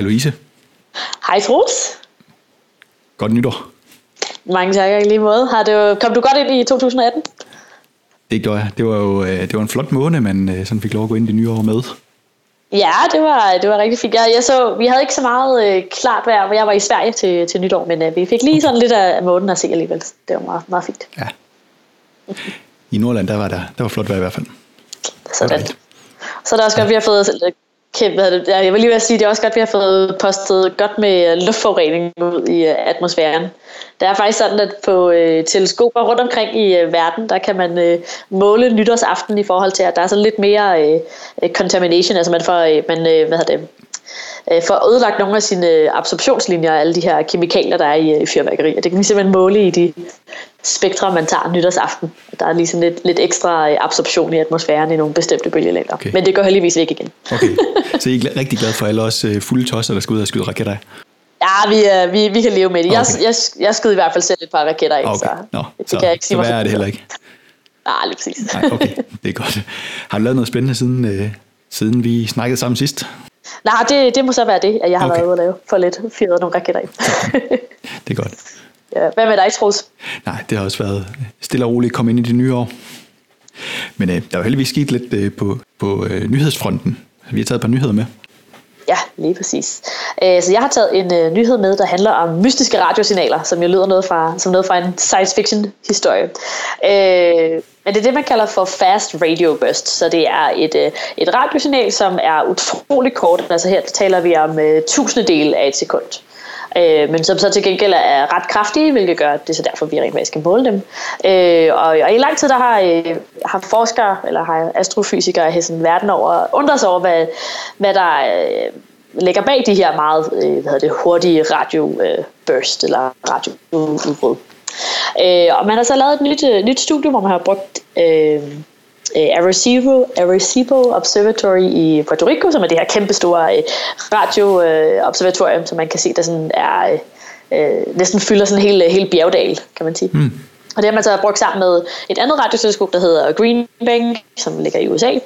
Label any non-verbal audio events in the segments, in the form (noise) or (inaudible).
Hej Louise. Hej Troels. Godt nytår. Mange tak i lige måde. Har du, kom du godt ind i 2018? Det gjorde jeg. Det var jo øh, det var en flot måned, man øh, sådan fik lov at gå ind i det nye år med. Ja, det var, det var rigtig fint. Jeg, jeg så, vi havde ikke så meget øh, klart vejr, hvor jeg var i Sverige til, til nytår, men øh, vi fik lige sådan lidt af månen at se alligevel. Det var meget, meget fint. Ja. I Nordland, der var der, der var flot vejr i hvert fald. Sådan. Så er det også godt, at vi har fået kæmpe, det, jeg vil lige vil sige, det er også godt, at vi har fået postet godt med øh, luftforurening ud i øh, atmosfæren. Det er faktisk sådan, at på øh, teleskoper rundt omkring i øh, verden, der kan man øh, måle nytårsaften i forhold til, at der er så lidt mere øh, øh, contamination, altså man får, øh, man, øh, hvad hedder det, øh, får ødelagt nogle af sine øh, absorptionslinjer af alle de her kemikalier, der er i, øh, i fyrværkeri. Og det kan vi simpelthen måle i de spektre, man tager nytårsaften. Der er ligesom lidt, lidt ekstra absorption i atmosfæren i nogle bestemte bølgelængder. Okay. Men det går heldigvis væk igen. Okay. (laughs) Så I er rigtig glade for alle os fulde tosser, der skal ud og skyde raketter Ja, vi, vi, vi kan leve med det. Jeg, okay. jeg, jeg skød i hvert fald selv et par raketter af, okay. så Nå, det så, kan jeg ikke sige så er det heller ikke. Nej, lige præcis. Nej, okay, det er godt. Har du lavet noget spændende siden, øh, siden vi snakkede sammen sidst? Nej, det, det må så være det, at jeg har okay. været ude at lave for lidt fyret nogle raketter i. (laughs) det er godt. (laughs) Ja, hvad med dig, Troels? Nej, det har også været stille og roligt at komme ind i det nye år. Men øh, der er jo heldigvis sket lidt øh, på, på øh, nyhedsfronten. Vi har taget et par nyheder med. Ja, lige præcis. Øh, så jeg har taget en øh, nyhed med, der handler om mystiske radiosignaler, som jo lyder noget fra, som noget fra en science fiction historie. Øh, men det er det, man kalder for fast radio burst. Så det er et, øh, et radiosignal, som er utrolig kort. Altså her taler vi om øh, tusindedel af et sekund øh, men som så til gengæld er ret kraftige, hvilket gør, at det er så derfor, vi rent faktisk kan måle dem. Øh, og, og i lang tid der har, øh, har forskere, eller har astrofysikere i sådan verden over, undret sig over, hvad, hvad der øh, ligger bag de her meget øh, hvad hedder det, hurtige radio øh, burst, eller radioudbrud. Øh, og man har så lavet et nyt, øh, nyt studie, hvor man har brugt øh, øh Arecibo, Arecibo Observatory i Puerto Rico, som er det her kæmpestore øh, radioobservatorium, øh, som man kan se, der sådan er øh, øh næsten fylder sådan en hel, øh, hel bjergdal, kan man sige. Mm. Og det har man så brugt sammen med et andet radioteleskop, der hedder Green Bank, som ligger i USA. Øh,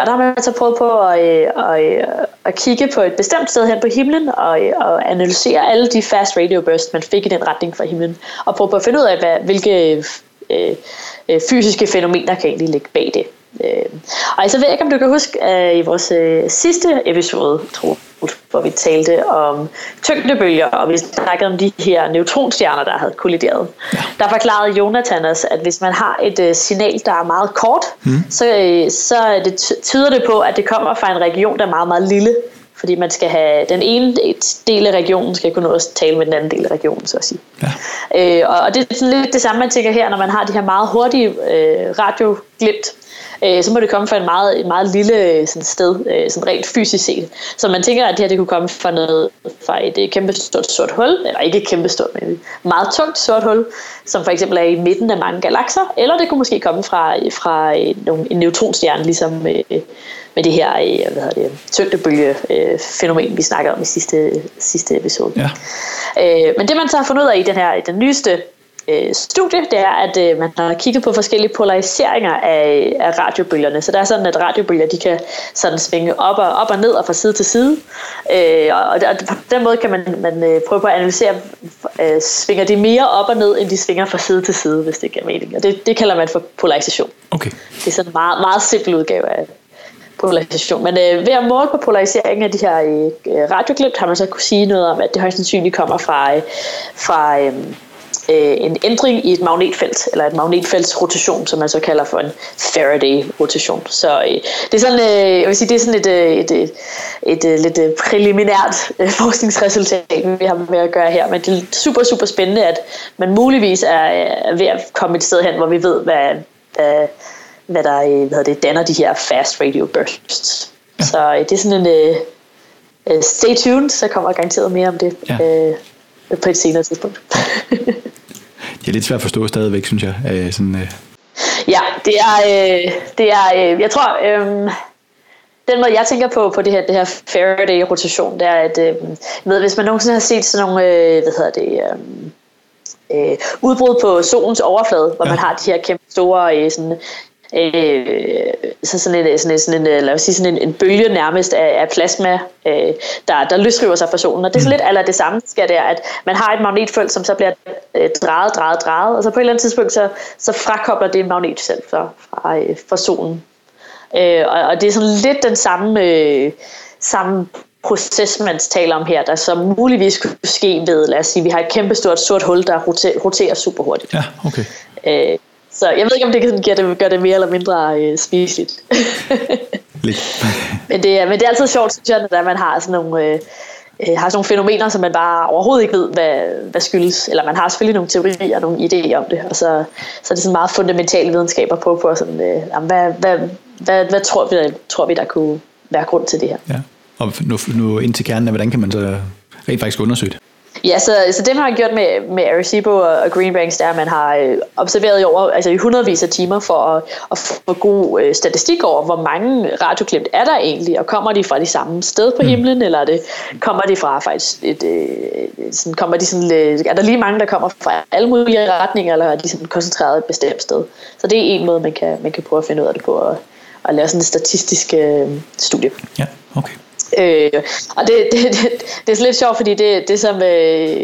og der har man så prøvet på at, øh, at, øh, at kigge på et bestemt sted hen på himlen og, og analysere alle de fast radio bursts, man fik i den retning fra himlen. Og prøve på at finde ud af, hvad, hvilke øh, fysiske fænomener kan egentlig ligge bag det. Og altså, så ved jeg ikke, om du kan huske i vores sidste episode, tror hvor vi talte om tyngdebølger, og vi snakkede om de her neutronstjerner, der havde kollideret. Ja. Der forklarede Jonathan os, at hvis man har et uh, signal, der er meget kort, mm. så, uh, så det tyder det på, at det kommer fra en region, der er meget, meget lille. Fordi man skal have, den ene del af regionen skal kunne nå at tale med den anden del af regionen, så at sige. Ja. Øh, og det er sådan lidt det samme, man tænker her, når man har de her meget hurtige øh, radioglimt, øh, så må det komme fra en meget, et meget lille sådan sted, øh, sådan rent fysisk set. Så man tænker, at det her det kunne komme fra, noget, fra et øh, kæmpe stort sort hul, eller ikke et kæmpe stort, men et meget tungt sort hul, som for eksempel er i midten af mange galakser, eller det kunne måske komme fra, fra en, en neutronstjerne, ligesom øh, med det her øh, hvad hedder det, tyngdebølge øh, fænomen, vi snakkede om i sidste, sidste episode. Ja. Øh, men det man så har fundet ud af i den her den nyeste øh, studie, det er, at øh, man har kigget på forskellige polariseringer af, af radiobølgerne. Så det er sådan, at radiobølger de kan sådan svinge op og, op og ned og fra side til side. Øh, og, og på den måde kan man, man øh, prøve på at analysere, øh, svinger de mere op og ned, end de svinger fra side til side, hvis det giver mening. Og det, det kalder man for polarisation. Okay. Det er sådan en meget, meget simpel udgave af, polarisation. Men øh, ved at måle på polariseringen af de her øh, radioglimt, har man så kunne sige noget om, at det højst sandsynligt kommer fra, øh, fra øh, øh, en ændring i et magnetfelt, eller et magnetfelts rotation, som man så kalder for en Faraday-rotation. Så øh, det er sådan, øh, jeg vil sige, det er sådan et, øh, et, et, et, et lidt øh, præliminært øh, (laughs) forskningsresultat, vi har med at gøre her, men det er super, super spændende, at man muligvis er, er ved at komme et sted hen, hvor vi ved, hvad, hvad, hvad der hvad det, danner de her fast radio bursts. Ja. Så øh, det er sådan en... Uh, stay tuned, så kommer garanteret mere om det ja. på et senere tidspunkt. (laughs) det er lidt svært at forstå stadigvæk, synes jeg. Uh, sådan, uh... Ja, det er, uh, det er uh, jeg tror, um, den måde jeg tænker på, på det her, det her Faraday-rotation, det er, at uh, ved, hvis man nogensinde har set sådan nogle, uh, hvad hedder det, um, uh, udbrud på solens overflade, hvor ja. man har de her kæmpe store uh, sådan, øh, så sådan en, sådan en, sådan en, lad os sige, sådan en, en bølge nærmest af, af plasma, øh, der, der løsriver sig fra solen. Og det er så lidt eller det samme, sker der, at man har et magnetfelt, som så bliver øh, drejet, drejet, drejet, og så på et eller andet tidspunkt, så, så frakobler det magnetfelt fra, fra, øh, fra solen. Øh, og, og det er sådan lidt den samme, øh, samme proces, man taler om her, der så muligvis kunne ske ved, lad os sige, vi har et kæmpestort sort hul, der roterer, roterer super hurtigt. Ja, okay. Øh, så jeg ved ikke, om det kan gøre det, gør det mere eller mindre øh, spiseligt. (laughs) Lidt. men, det, men det er altid sjovt, synes jeg, at man har sådan nogle... Øh, øh, har sådan nogle fænomener, som man bare overhovedet ikke ved, hvad, hvad skyldes. Eller man har selvfølgelig nogle teorier og nogle idéer om det, og så, så er det sådan meget fundamental videnskab at prøve på, sådan, øh, jamen, hvad, hvad, hvad, hvad tror, vi, der, tror vi, der kunne være grund til det her. Ja, og nu, nu ind til kernen af, hvordan kan man så rent faktisk undersøge det? Ja, så, så det man har gjort med, med Arecibo og Green Banks, det er, at man har øh, observeret i over, altså i hundredvis af timer for at, at få god øh, statistik over, hvor mange radioklip er der egentlig, og kommer de fra de samme sted på mm. himlen, mm. eller er det, kommer de fra faktisk et, øh, sådan, kommer de sådan, øh, er der lige mange, der kommer fra alle mulige retninger, eller er de sådan koncentreret et bestemt sted? Så det er en måde, man kan, man kan prøve at finde ud af det på, og, og lave sådan et statistisk øh, studie. Ja, okay. Øh, og det, det, det, det er så lidt sjovt, fordi det, det som øh,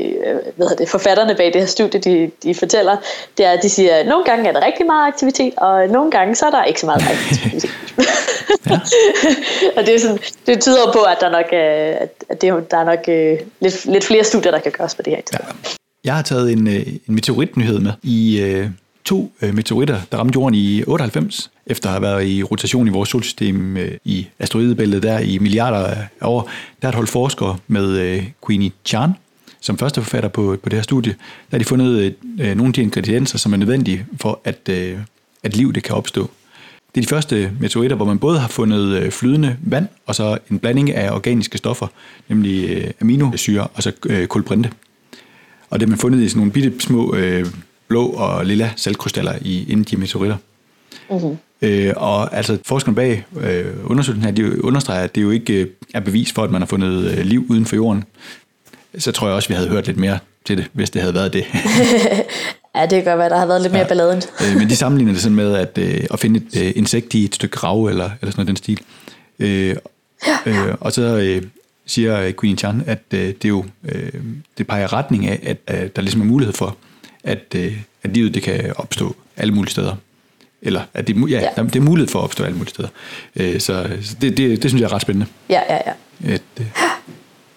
hvad det, forfatterne bag det her studie, de, de fortæller, det er, at de siger, at nogle gange er der rigtig meget aktivitet, og nogle gange så er der ikke så meget aktivitet. (laughs) og det, er sådan, det tyder på, at der nok er, at det, der er nok øh, lidt, lidt flere studier, der kan gøres på det her. Ja. Jeg har taget en, øh, en meteoritnyhed med i øh, to øh, meteoritter, der ramte jorden i 98, efter at have været i rotation i vores solsystem øh, i asteroidebæltet der i milliarder af år. Der har et hold forskere med øh, Queenie Chan, som første forfatter på, på det her studie, der har de fundet øh, nogle af de ingredienser, som er nødvendige for, at, øh, at liv det kan opstå. Det er de første meteoritter, hvor man både har fundet øh, flydende vand, og så en blanding af organiske stoffer, nemlig øh, aminosyre og så øh, kulbrinte. Og det har man fundet i sådan nogle bitte små øh, blå og lilla saltkrystaller i, inden de meteoritter. Mm-hmm. Øh, og altså forskerne bag øh, undersøgelsen her, de understreger, at det jo ikke øh, er bevis for, at man har fundet øh, liv uden for jorden. Så tror jeg også, vi havde hørt lidt mere til det, hvis det havde været det. (laughs) ja, det kan godt være, der har været lidt mere ja. ballade. øh, men de sammenligner det sådan med at, øh, at finde et øh, insekt i et stykke grav, eller, eller sådan noget den stil. Øh, øh, og så øh, siger Queen Chan, at øh, det jo øh, det peger retning af, at, at der ligesom er mulighed for, at, øh, at livet det kan opstå alle mulige steder. Eller at det, ja, ja. det er mulighed for at opstå alle mulige steder. Øh, så det, det, det synes jeg er ret spændende. Ja, ja, ja. At, øh,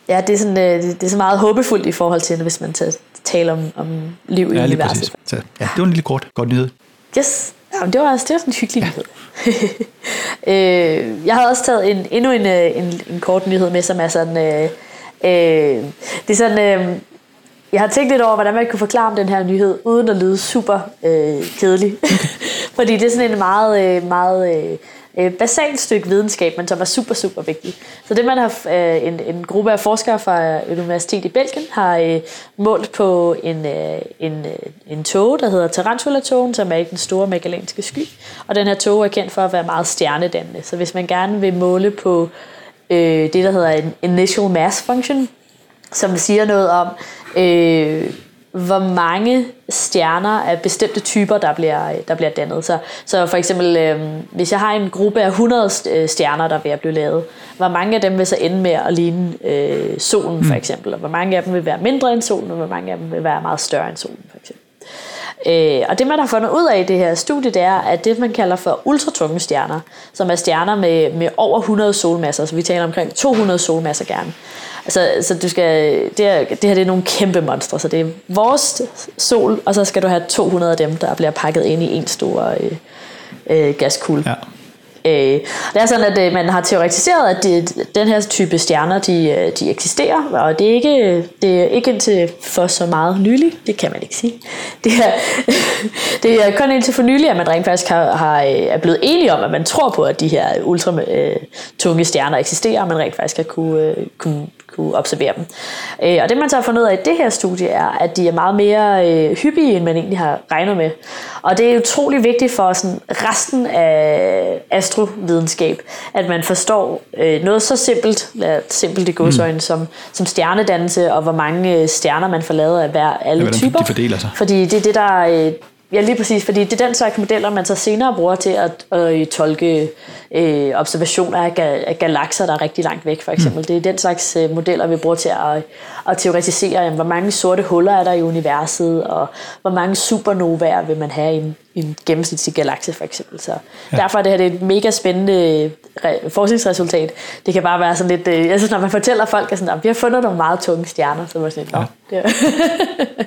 ja, det er, sådan, øh, det er så meget håbefuldt i forhold til, hvis man taler om, om liv ja, i universet. Så, ja, det var en lille kort, godt nyhed. Yes, ja, det var, det var sådan en hyggelig nyhed. (laughs) øh, jeg har også taget en, endnu en, øh, en, en kort nyhed med, som er sådan... Øh, øh, det er sådan... Øh, jeg har tænkt lidt over, hvordan man kunne forklare om den her nyhed, uden at lyde super øh, kedelig. (laughs) Fordi det er sådan en meget, øh, meget øh, øh, basalt stykke videnskab, men som er super, super vigtigt. Så det man har, øh, en, en gruppe af forskere fra øh, et universitet i Belgien har øh, målt på en, øh, en, øh, en tog, der hedder Tarantula-togen, som er i den store megalanske sky. Og den her tog er kendt for at være meget stjernedannende. Så hvis man gerne vil måle på øh, det, der hedder en initial mass function, som siger noget om, øh, hvor mange stjerner af bestemte typer, der bliver, der bliver dannet. Så, så for eksempel, øh, hvis jeg har en gruppe af 100 øh, stjerner, der vil blive lavet, hvor mange af dem vil så ende med at ligne øh, solen for mm. eksempel, og hvor mange af dem vil være mindre end solen, og hvor mange af dem vil være meget større end solen for eksempel. Øh, og det man har fundet ud af i det her studie, det er, at det man kalder for ultratunge stjerner, som er stjerner med, med over 100 solmasser, så vi taler omkring 200 solmasser gerne, Altså, så du skal, det, er, det her det er nogle kæmpe monstre, så det er vores sol, og så skal du have 200 af dem, der bliver pakket ind i en stor øh, øh, gaskugle. Ja. Øh, det er sådan, at øh, man har teoretiseret, at det, den her type stjerner, de, øh, de eksisterer, og det er, ikke, det er ikke indtil for så meget nylig, det kan man ikke sige. (laughs) Det er, (laughs) det er kun indtil for nylig, at man rent faktisk har, har, øh, er blevet enige om, at man tror på, at de her ultra øh, tunge stjerner eksisterer, og man rent faktisk har kunne, øh, kunne kunne observere dem. Øh, og det man så har fundet ud af i det her studie er, at de er meget mere øh, hyppige, end man egentlig har regnet med. Og det er utrolig vigtigt for sådan resten af astrovidenskab, at man forstår øh, noget så simpelt, simpelt i godsøjne, mm. som, som stjernedannelse, og hvor mange stjerner man får lavet af hver alle ja, typer. De fordeler sig. Fordi det er det, der Ja, lige præcis, fordi det er den slags modeller, man så senere bruger til at, at tolke øh, observationer af, ga, af galakser, der er rigtig langt væk, for eksempel. Mm. Det er den slags øh, modeller, vi bruger til at, at teoretisere, jamen, hvor mange sorte huller er der i universet, og hvor mange supernovaer vil man have i en, i en gennemsnitlig galakse, for eksempel. Så ja. derfor er det her det er et mega spændende øh, forskningsresultat. Det kan bare være sådan lidt... Øh, jeg synes, når man fortæller folk, at sådan, vi har fundet nogle meget tunge stjerner, så var sådan lidt, ja. (laughs)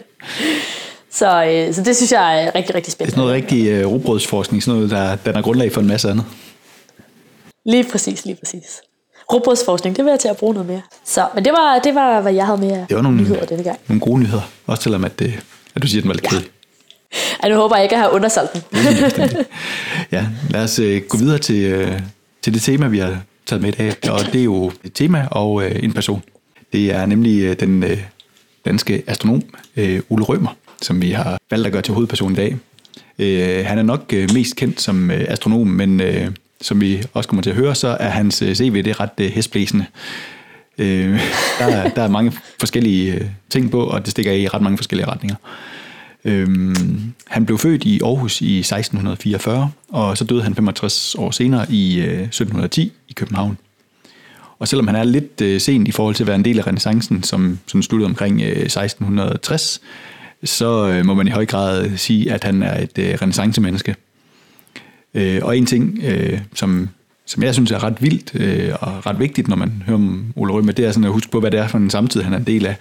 (laughs) Så, øh, så det synes jeg er rigtig, rigtig spændende. Det er sådan noget rigtig øh, robrødsforskning, sådan noget, der, der er grundlag for en masse andet. Lige præcis, lige præcis. Robrødsforskning, det vil jeg til at bruge noget mere. Så, men det var, det var hvad jeg havde med det var nogle, nyheder denne gang. Nogle gode nyheder, også selvom at, det, at du siger, at den var lidt kedelig. Ja. nu håber jeg ikke, at jeg har undersolgt den. ja, lad os uh, gå videre til, uh, til det tema, vi har taget med i dag. Og det er jo et tema og uh, en person. Det er nemlig uh, den uh, danske astronom uh, Ole Rømer som vi har valgt at gøre til hovedperson i dag. Øh, han er nok øh, mest kendt som øh, astronom, men øh, som vi også kommer til at høre, så er hans øh, CV det er ret øh, hestblæsende. Øh, (laughs) der, er, der er mange forskellige øh, ting på, og det stikker i ret mange forskellige retninger. Øh, han blev født i Aarhus i 1644, og så døde han 65 år senere i øh, 1710 i København. Og selvom han er lidt øh, sent i forhold til at være en del af renaissancen, som, som sluttede omkring øh, 1660, så øh, må man i høj grad sige, at han er et øh, renaissance-menneske. Øh, og en ting, øh, som, som jeg synes er ret vildt øh, og ret vigtigt, når man hører om Ole Rømer, det er sådan at huske på, hvad det er for en samtid, han er en del af.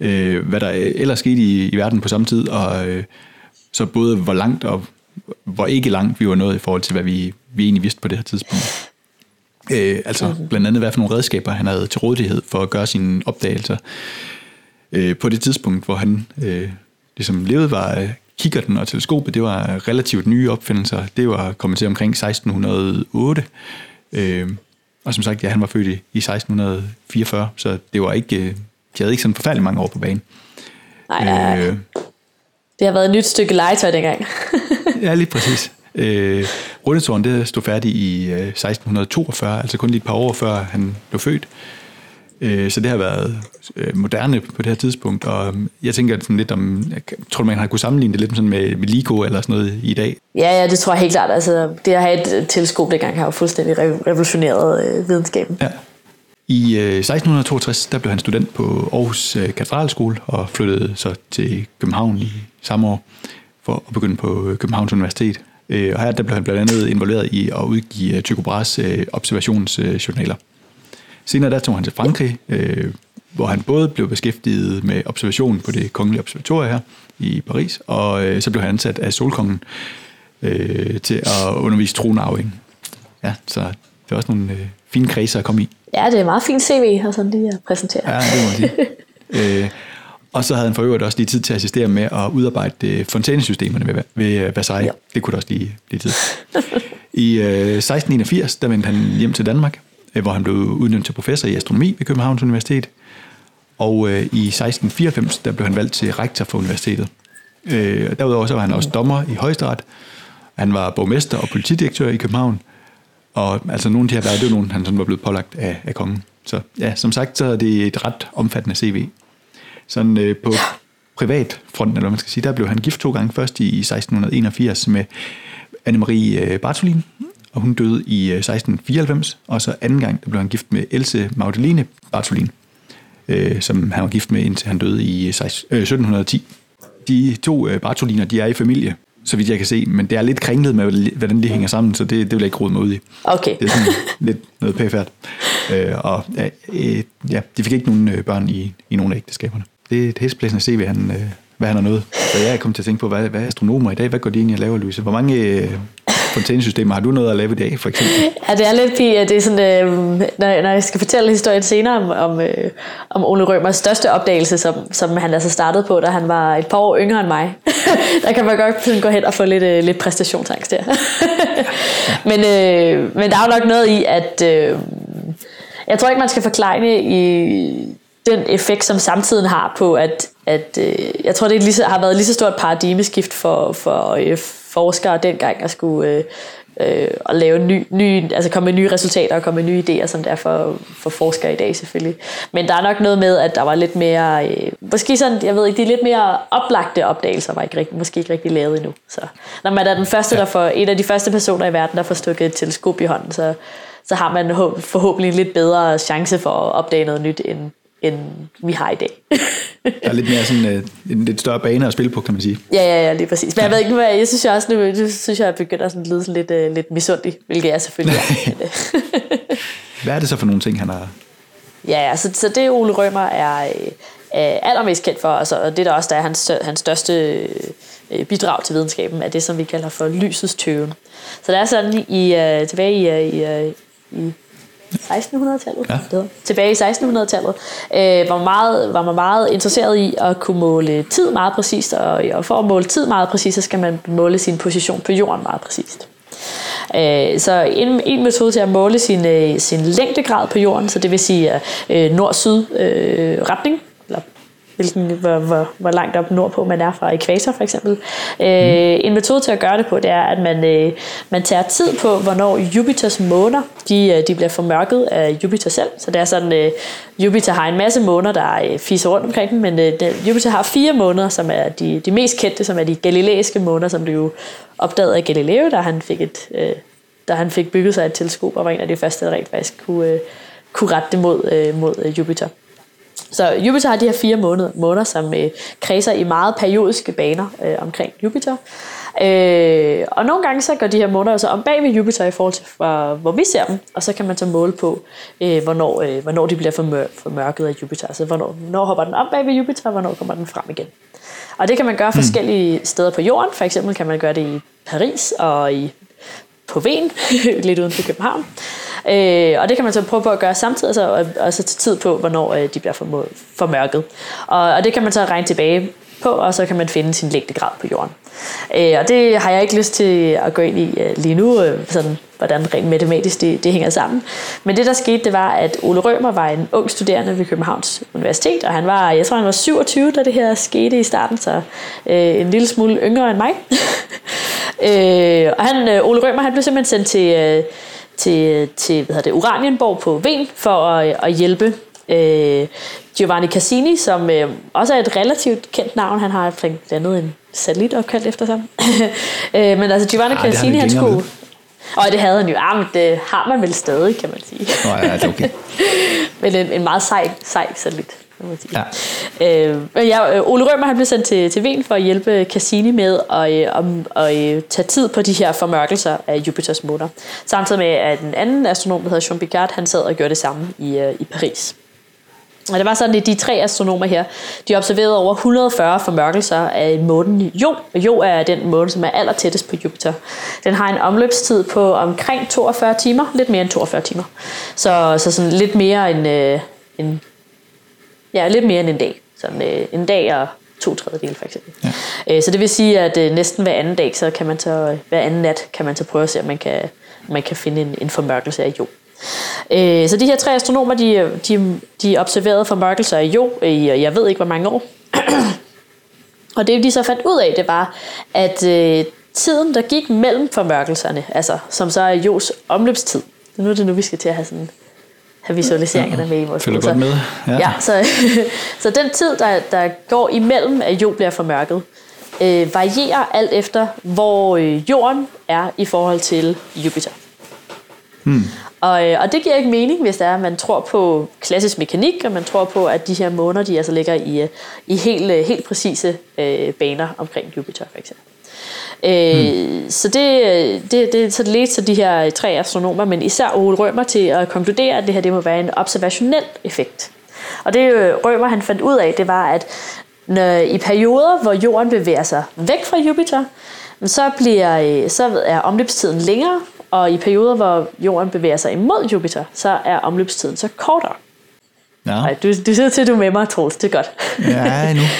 Øh, hvad der ellers skete i, i verden på samme tid, og øh, så både hvor langt og hvor ikke langt vi var nået i forhold til, hvad vi, vi egentlig vidste på det her tidspunkt. Øh, altså blandt andet, hvad for nogle redskaber han havde til rådighed for at gøre sine opdagelser. Øh, på det tidspunkt, hvor han øh, ligesom levede, var øh, kikkerten og teleskopet, det var relativt nye opfindelser. Det var kommet til omkring 1608. Øh, og som sagt, ja, han var født i, i 1644, så det var ikke, øh, de havde ikke sådan forfærdelig mange år på banen. Nej, nej, øh, det har været et nyt stykke legetøj dengang. (laughs) ja, lige præcis. Øh, Rundetårn, det stod færdigt i øh, 1642, altså kun lige et par år før han blev født. Øh, så det har været øh, moderne på det her tidspunkt, og jeg tænker sådan lidt om, jeg tror man har kunne sammenligne det lidt sådan med, med LIGO eller sådan noget i dag? Ja, ja, det tror jeg helt klart. Altså, det at have et teleskop dengang har jo fuldstændig revolutioneret øh, videnskaben. Ja. I øh, 1662 der blev han student på Aarhus øh, Katedralskole og flyttede så til København i samme år for at begynde på Københavns Universitet. Øh, og her der blev han blandt andet involveret i at udgive Tycho Brahes øh, observationsjournaler. Senere der tog han til Frankrig, øh, hvor han både blev beskæftiget med observation på det kongelige observatorium her i Paris, og øh, så blev han ansat af Solkongen øh, til at undervise tronarving. Ja, så det er også nogle øh, fine kredser at komme i. Ja, det er meget fint CV, og sådan lige at præsentere. Ja, det må man sige. (laughs) øh, og så havde han for øvrigt også lige tid til at assistere med at udarbejde øh, fontænesystemerne ved, ved Versailles. Ja. Det kunne også lige blive tid. I øh, 1681, der vendte han hjem til Danmark, Øh, Øh, hvor han blev udnævnt til professor i astronomi ved Københavns Universitet. Og øh, i 1694, der blev han valgt til rektor for universitetet. Øh, derudover så var han også dommer i højesteret. Han var borgmester og politidirektør i København. Og altså nogle af de her værd, det var nogen, han sådan var blevet pålagt af, af kongen. Så ja, som sagt, så er det et ret omfattende CV. Sådan øh, på privatfronten, eller hvad man skal sige, der blev han gift to gange. Først i 1681 med Anne-Marie øh, Bartolin, og hun døde i 1694, øh, og så anden gang, der blev han gift med Else Magdalene Bartolin, øh, som han var gift med, indtil han døde i 1710. Øh, de to Bartoliner, de er i familie, så vidt jeg kan se, men det er lidt kringlet med, hvordan de hænger sammen, så det, det vil jeg ikke rode mig ud i. Okay. Det er sådan lidt noget pæfærd. Øh, og øh, ja, de fik ikke nogen børn i, i nogen af ægteskaberne. Det er et hæsblæsende CV, han, øh, hvad han har nået. Så jeg er kommet til at tænke på, hvad, hvad er astronomer i dag? Hvad går de egentlig at lave, Louise? Hvor mange øh, fontænesystemer har du noget at lave i dag, for eksempel? Ja, det er lidt fint. Det er sådan, øh, når, når jeg skal fortælle historien senere om, om, øh, om Ole Rømers største opdagelse, som, som han altså startede på, da han var et par år yngre end mig. (laughs) der kan man godt sådan gå hen og få lidt, øh, lidt præstationsangst der. (laughs) men, øh, men der er jo nok noget i, at øh, jeg tror ikke, man skal forklare i den effekt, som samtiden har på, at, at øh, jeg tror, det lige så, har været lige så stort paradigmeskift for, for øh, forskere dengang at skulle øh, øh, at lave ny, ny, altså komme med nye resultater og komme med nye idéer, som det er for, for forskere i dag selvfølgelig. Men der er nok noget med, at der var lidt mere, øh, måske sådan, jeg ved ikke, de lidt mere oplagte opdagelser var ikke rigtig, måske ikke rigtig lavet endnu. Så når man er den første, der får, en af de første personer i verden, der får stukket et teleskop i hånden, så, så har man forhåbentlig en lidt bedre chance for at opdage noget nyt, end, end vi har i dag. der er lidt mere sådan øh, en lidt større bane at spille på, kan man sige. Ja, ja, ja, lige præcis. Men jeg ved ikke, hvad, jeg synes jeg også, nu, nu synes jeg, jeg begynder at lyde sådan lidt, uh, lidt misundelig, hvilket jeg selvfølgelig er. (laughs) (laughs) hvad er det så for nogle ting, han har... Ja, ja så, så det Ole Rømer er øh, allermest kendt for, altså, og det der også der er hans, hans største øh, bidrag til videnskaben, er det, som vi kalder for lysets tøven. Så det er sådan i, uh, tilbage i, i, i 1600-tallet, ja. det tilbage i 1600-tallet, øh, var, meget, var man meget interesseret i at kunne måle tid meget præcist, og, og for at måle tid meget præcist, så skal man måle sin position på jorden meget præcist. Øh, så en, en metode til at måle sin, øh, sin længdegrad på jorden, så det vil sige øh, nord-syd øh, retning, hvilken, hvor, hvor, hvor langt op nordpå man er fra ekvator for eksempel. Øh, mm. En metode til at gøre det på, det er, at man, øh, man tager tid på, hvornår Jupiters måner de, øh, de bliver formørket af Jupiter selv. Så det er sådan, øh, Jupiter har en masse måner, der øh, fiser rundt omkring den, men øh, Jupiter har fire måneder, som er de, de mest kendte, som er de galileiske måner, som blev jo opdagede af Galileo, da han fik et... Øh, da han fik bygget sig et teleskop, og var en af de første, der rent faktisk kunne, øh, kunne rette det mod, øh, mod øh, Jupiter. Så Jupiter har de her fire måneder, måneder som øh, kredser i meget periodiske baner øh, omkring Jupiter. Øh, og nogle gange så går de her måneder så om bag ved Jupiter i forhold til, for, hvor vi ser dem, og så kan man så måle på, øh, hvornår, øh, hvornår de bliver formør, formørket af Jupiter. Altså hvornår, hvornår hopper den op bag ved Jupiter, og hvornår kommer den frem igen. Og det kan man gøre forskellige mm. steder på jorden. For eksempel kan man gøre det i Paris og i på Ven, (laughs) lidt uden for København. Øh, og det kan man så prøve på at gøre samtidig, altså, og, og så tage tid på, hvornår øh, de bliver for, formørket. Og, og det kan man så regne tilbage på, og så kan man finde sin længdegrad på jorden. Øh, og det har jeg ikke lyst til at gå ind i øh, lige nu, øh, sådan, hvordan rent matematisk det, det hænger sammen. Men det der skete, det var, at Ole Rømer var en ung studerende ved Københavns Universitet, og han var, jeg tror han var 27, da det her skete i starten, så øh, en lille smule yngre end mig. (laughs) øh, og han, øh, Ole Rømer han blev simpelthen sendt til, øh, til, til hvad hedder det, Uranienborg på Ven for at, at hjælpe øh, Giovanni Cassini, som øh, også er et relativt kendt navn. Han har blandt andet en satellit opkaldt efter sig. (laughs) øh, men altså Giovanni Ej, Cassini, han skulle... Og det havde han jo. Ah, men det har man vel stadig, kan man sige. Oh, ja, det er okay. (laughs) men en, en meget sej, sej satellit. Ja. Øh, ja, øh, Ole Rømer han blev sendt til, til Wien for at hjælpe Cassini med at, øh, at, at, at tage tid på de her formørkelser af Jupiters måner. Samtidig med, at en anden astronom, der hedder Jean Picard, han sad og gjorde det samme i, øh, i Paris. Og det var sådan, at de tre astronomer her, de observerede over 140 formørkelser af månen Jo. Jo er den måne, som er aller tættest på Jupiter. Den har en omløbstid på omkring 42 timer, lidt mere end 42 timer. Så, så sådan lidt mere end, øh, en, ja, lidt mere end en dag. Sådan øh, en dag og to tredjedel for eksempel. Ja. Øh, så det vil sige, at øh, næsten hver anden dag, så kan man så, hver anden nat, kan man så prøve at se, om man kan, man kan finde en, en formørkelse af Jo. Øh, så de her tre astronomer, de, de, de observerede formørkelser af Jo i, jeg ved ikke hvor mange år. (clears throat) og det de så fandt ud af, det var, at øh, tiden, der gik mellem formørkelserne, altså som så er Jos omløbstid, nu er det nu, vi skal til at have sådan have visualiseringerne med i vores Følger godt med. Ja, ja så, (laughs) så den tid, der, der går imellem, at Jo bliver formørket, øh, varierer alt efter, hvor øh, Jorden er i forhold til Jupiter. Hmm. Og, øh, og det giver ikke mening, hvis det er, at man tror på klassisk mekanik, og man tror på, at de her måner, de altså ligger i, øh, i helt, helt præcise øh, baner omkring Jupiter, for eksempel. Øh, hmm. Så det, det, det, så det ledte til de her tre astronomer, men især Ole Rømer til at konkludere, at det her det må være en observationel effekt. Og det Rømer han fandt ud af, det var, at når, i perioder, hvor jorden bevæger sig væk fra Jupiter, så, bliver, så er omløbstiden længere, og i perioder, hvor jorden bevæger sig imod Jupiter, så er omløbstiden så kortere. Ja. Ej, du, du sidder til, du med mig, Troels. Det er godt. Ja, nu. (laughs)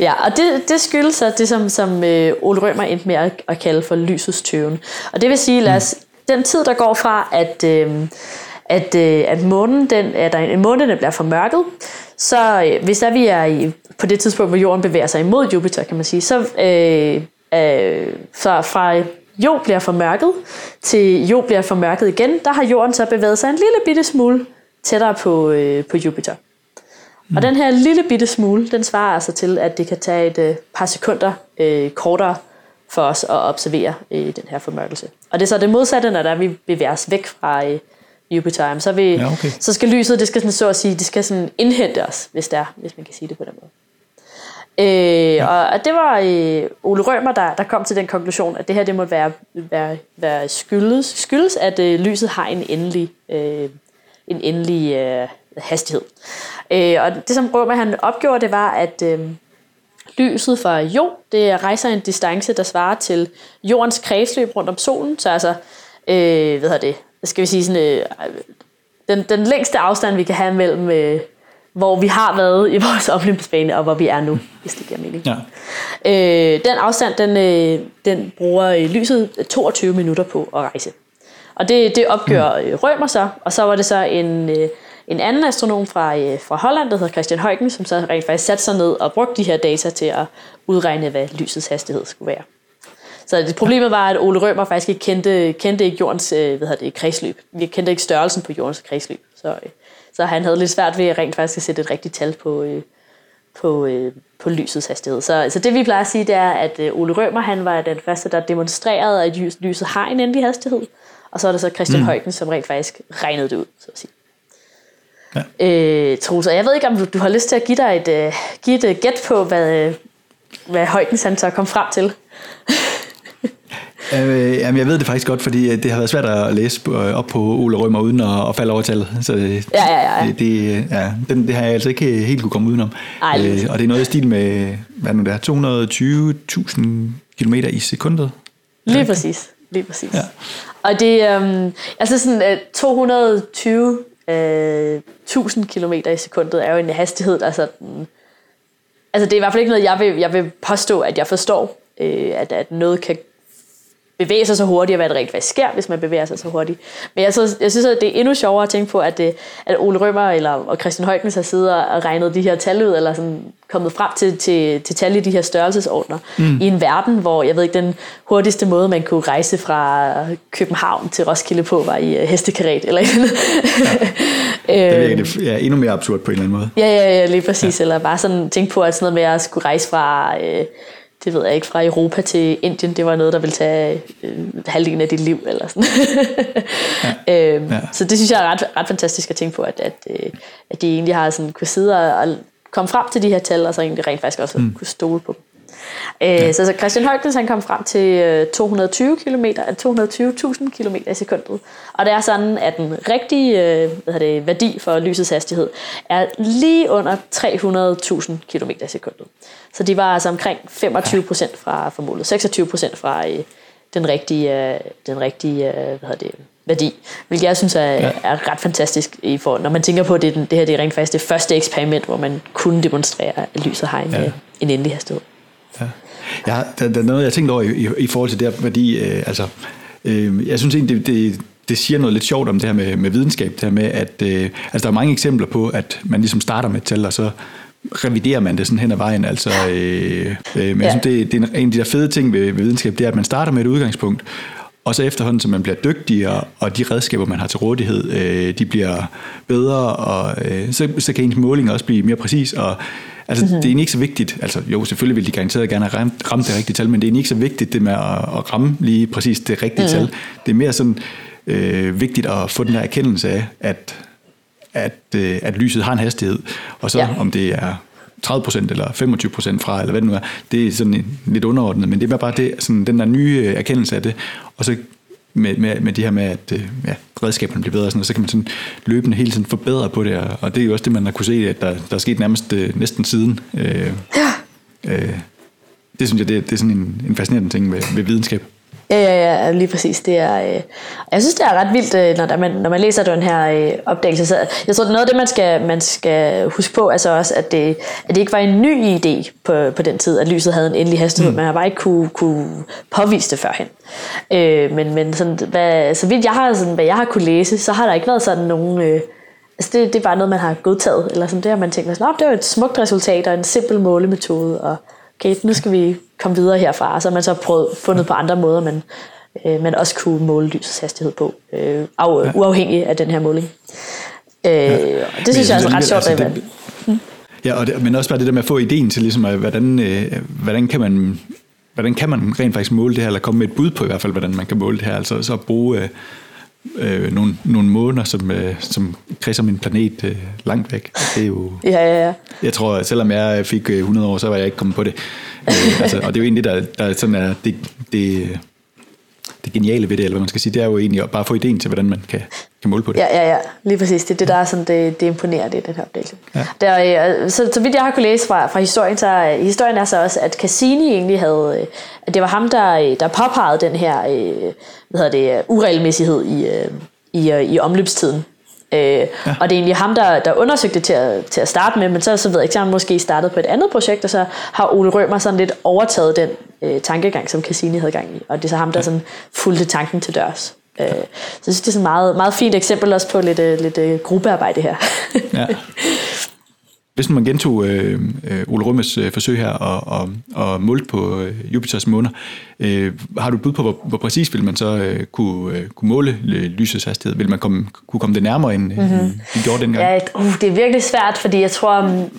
ja, og det, det skyldes så det, som, som øh, Ole Rømer endte med at, at kalde for lysets tøven. Og det vil sige, lad os, mm. den tid, der går fra, at, øh, at, øh, at månen, den, at der en måne, bliver bliver formørket, så øh, hvis der vi er i, på det tidspunkt, hvor jorden bevæger sig imod Jupiter, kan man sige, så øh, øh, fra, fra jo bliver formørket, til jo bliver formørket igen, der har jorden så bevæget sig en lille bitte smule tættere på, øh, på Jupiter. Mm. Og den her lille bitte smule, den svarer altså til, at det kan tage et øh, par sekunder øh, kortere for os at observere øh, den her formørkelse. Og det er så det modsatte, når der vi bevæger os væk fra øh, Jupiter. Så, vi, ja, okay. så skal lyset, det skal sådan, så at sige, det skal sådan indhente os, hvis, det er, hvis man kan sige det på den måde. Øh, ja. Og det var øh, Ole Rømer, der, der kom til den konklusion, at det her det må være, være, være skyldes, skyldes, at øh, lyset har en endelig, øh, en endelig øh, hastighed. Øh, og det som Rømer han opgjorde, det var, at øh, lyset fra jord, det rejser en distance, der svarer til jordens kredsløb rundt om solen. Så altså, øh, hvad hedder det, skal vi sige sådan, øh, den, den længste afstand, vi kan have mellem... Øh, hvor vi har været i vores (laughs) oplevelsesbane, og hvor vi er nu, hvis det giver mening. Ja. Øh, den afstand, den, øh, den bruger lyset 22 minutter på at rejse. Og det, det opgør mm. Rømer så, og så var det så en, øh, en anden astronom fra, øh, fra Holland, der hedder Christian Huygen, som så rent faktisk satte sig ned og brugte de her data til at udregne, hvad lysets hastighed skulle være. Så det problemet var, at Ole Rømer faktisk ikke kendte, kendte ikke jordens øh, hvad det, kredsløb. Vi kendte ikke størrelsen på jordens kredsløb. Så, så han havde lidt svært ved rent faktisk at sætte et rigtigt tal på, på, på lysets hastighed. Så, så det vi plejer at sige, det er, at Ole Rømer han var den første, der demonstrerede, at lyset har en endelig hastighed. Og så er det så Christian mm. Højken, som rent faktisk regnede det ud, så at sige. Ja. Øh, Trusa, jeg ved ikke, om du, du har lyst til at give dig et, uh, give et uh, gæt på, hvad, uh, hvad Højken han så kom frem til. (laughs) Øh, jamen, jeg ved det faktisk godt, fordi det har været svært at læse op på Ole Rømer uden at, at falde over tallet. Så det, ja, ja, ja. Det, det, ja den, det har jeg altså ikke helt kunne komme udenom. Ej, øh, og det er noget i stil med, hvad nu det er, 220.000 km i sekundet. Lige præcis. Lige præcis. Ja. Og det um, altså sådan uh, 220 Øh, 1000 km i sekundet er jo en hastighed, der sådan, altså det er i hvert fald ikke noget, jeg vil, jeg vil påstå, at jeg forstår, øh, at, at noget kan bevæge sig så hurtigt, og hvad det rent faktisk sker, hvis man bevæger sig så hurtigt. Men jeg, så, jeg synes, at det er endnu sjovere at tænke på, at, det, at Ole Rømer eller, og Christian Højkens har siddet og regnet de her tal ud, eller sådan kommet frem til, til, til tal i de her størrelsesordner, mm. i en verden, hvor jeg ved ikke, den hurtigste måde, man kunne rejse fra København til Roskilde på, var i uh, hestekaret eller andet. Ja. (laughs) det er ja, endnu mere absurd på en eller anden måde. Ja, ja, ja lige præcis. Ja. Eller bare sådan tænke på, at sådan noget med at skulle rejse fra... Øh, det ved jeg ikke, fra Europa til Indien, det var noget, der ville tage øh, halvdelen af dit liv, eller sådan. ja. (laughs) øhm, ja. Så det synes jeg er ret, ret fantastisk at tænke på, at, at, øh, at de egentlig har sådan kunne sidde og, og komme frem til de her tal, og så egentlig rent faktisk også mm. kunne stole på dem. Øh, ja. Så, så Christian Højkens han kom frem til 220 km, 220.000 km i sekundet. Og det er sådan, at den rigtige øh, hvad det, værdi for lysets hastighed er lige under 300.000 km i sekundet. Så de var altså omkring 25 procent fra, fra målet, 26 procent fra øh, den rigtige, den rigtige hvad det, værdi, hvilket jeg synes er, ja. er ret fantastisk, i for, når man tænker på, at det, det her det er rent faktisk det første eksperiment, hvor man kunne demonstrere, at lyset har en, ja. en endelig hastighed. Ja. Ja, der, der er noget, jeg tænkte over i, i, i forhold til det her, fordi øh, altså, øh, jeg synes egentlig, det, det, det siger noget lidt sjovt om det her med, med videnskab, det her med, at øh, altså, der er mange eksempler på, at man ligesom starter med et tal, og så reviderer man det sådan hen ad vejen. Altså, øh, øh, men ja. jeg synes, det, det er en af de der fede ting ved, ved videnskab, det er, at man starter med et udgangspunkt, og så efterhånden, som man bliver dygtigere, og de redskaber, man har til rådighed, øh, de bliver bedre, og øh, så, så kan ens måling også blive mere præcis, og Altså, mm-hmm. det er egentlig ikke så vigtigt. Altså, jo, selvfølgelig vil de garanteret gerne have ramt, ramt det rigtige tal, men det er ikke så vigtigt det med at, at ramme lige præcis det rigtige mm. tal. Det er mere sådan øh, vigtigt at få den der erkendelse af, at, at, øh, at lyset har en hastighed, og så ja. om det er 30% eller 25% fra, eller hvad det nu er, det er sådan lidt underordnet, men det er bare det, sådan den der nye erkendelse af det, og så med, med, med det her med, at øh, ja, redskaberne bliver bedre, sådan, og så kan man sådan løbende hele tiden forbedre på det, og det er jo også det, man har kunne se, at der, der er sket nærmest øh, næsten siden. Øh, ja. Øh, det synes jeg, det, det er sådan en, en fascinerende ting ved, ved videnskab. Ja, lige præcis. Det er, øh, jeg synes, det er ret vildt, øh, når, man, når man læser den her øh, opdagelse. Så jeg tror, noget af det, man skal, man skal huske på, altså også, at det, at det ikke var en ny idé på, på den tid, at lyset havde en endelig hastighed. Mm. Man har bare ikke kunne, kunne påvise det førhen. Øh, men men sådan, hvad, så vidt jeg har, sådan, hvad jeg har kunne læse, så har der ikke været sådan nogen... Øh, altså det, det er bare noget, man har godtaget. Eller sådan, det har man tænkt, at det var et smukt resultat og en simpel målemetode, og okay, nu skal vi komme videre herfra. Så har man så prøvet, fundet på andre måder, man øh, man også kunne måle lysets hastighed på, øh, af, ja. uafhængig af den her måling. Øh, ja. Og det synes jeg, jeg er ret sjovt. Altså, det. Ja, og det, men også bare det der med at få ideen til, ligesom, hvordan, øh, hvordan kan man hvordan kan man rent faktisk måle det her, eller komme med et bud på i hvert fald, hvordan man kan måle det her, altså så at bruge øh, øh, nogle, nogle måneder, som, øh, som kredser min planet øh, langt væk. Det er jo... Ja, ja, ja. Jeg tror, selvom jeg fik 100 øh, år, så var jeg ikke kommet på det. Øh, (laughs) altså, og det er jo egentlig der, der sådan er det, det, det geniale ved det, eller hvad man skal sige, det er jo egentlig at bare få ideen til, hvordan man kan, kan måle på det. Ja, ja, ja. Lige præcis. Det er det, der er sådan, det, det imponerer det, den her opdagelse. Ja. Der, øh, så, så vidt jeg har kunne læse fra, fra historien, så øh, historien er så også, at Cassini egentlig havde, øh, at det var ham, der, der påpegede den her, hvad hedder det, uregelmæssighed i, i, i omløbstiden. Øh, ja. Og det er egentlig ham, der, der undersøgte det til at, til at starte med, men så, så ved jeg ikke, så han måske startet på et andet projekt, og så har Ole Rømer sådan lidt overtaget den øh, tankegang, som Cassini havde gang i. Og det er så ham, der sådan fulgte tanken til dørs. Øh, så jeg synes, det er sådan et meget, meget fint eksempel også på lidt, øh, lidt øh, gruppearbejde her. ja. Hvis man gentog øh, øh, Ole Rømmes øh, forsøg her og, og, og målte på øh, Jupiters måner, øh, har du et bud på, hvor, hvor præcis vil man så øh, kunne, øh, kunne måle lysets hastighed? Vil man komme, kunne komme det nærmere, end mm-hmm. vi gjorde dengang? Ja, uh, det er virkelig svært, fordi jeg tror, um,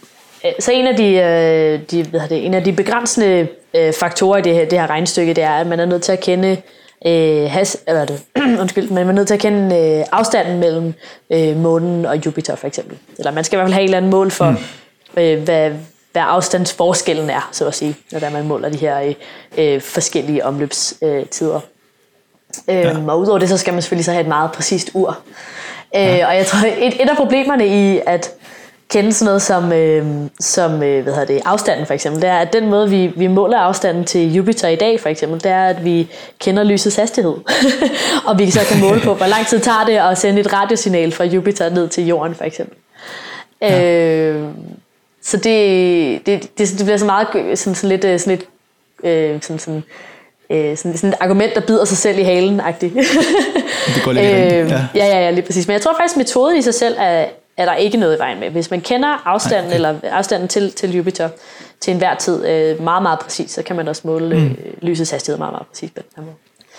så en af de, øh, de, hvad det, en af de begrænsende øh, faktorer i det her, det her regnstykke, det er, at man er nødt til at kende øh, has, eller det, (clears throat) undskyld, men man er nødt til at kende øh, afstanden mellem øh, månen og Jupiter for eksempel. Eller man skal i hvert fald have et eller andet mål for, mm. øh, hvad, hvad afstandsforskellen er, så at sige, når man måler de her øh, øh forskellige omløbstider. Øh, ja. øhm, og udover det, så skal man selvfølgelig så have et meget præcist ur. Øh, ja. Og jeg tror, et, et af problemerne i at kende sådan noget som, øh, som øh, hvad hedder det, afstanden for eksempel, det er, at den måde, vi, vi måler afstanden til Jupiter i dag for eksempel, det er, at vi kender lysets hastighed. (laughs) og vi så kan måle på, hvor lang tid tager det at sende et radiosignal fra Jupiter ned til Jorden for eksempel. Ja. Øh, så det, det, det, det bliver så meget sådan, sådan lidt, øh, sådan lidt øh, sådan, sådan, øh, sådan, sådan et argument, der bider sig selv i halen -agtigt. det går lidt (laughs) øh, ja. ja, ja, ja, lige præcis. Men jeg tror faktisk, at metoden i sig selv er, er der ikke noget i vejen med. Hvis man kender afstanden, eller afstanden til, til Jupiter til enhver tid øh, meget, meget præcis, så kan man også måle mm. øh, lysets hastighed meget, meget præcis på den her måde.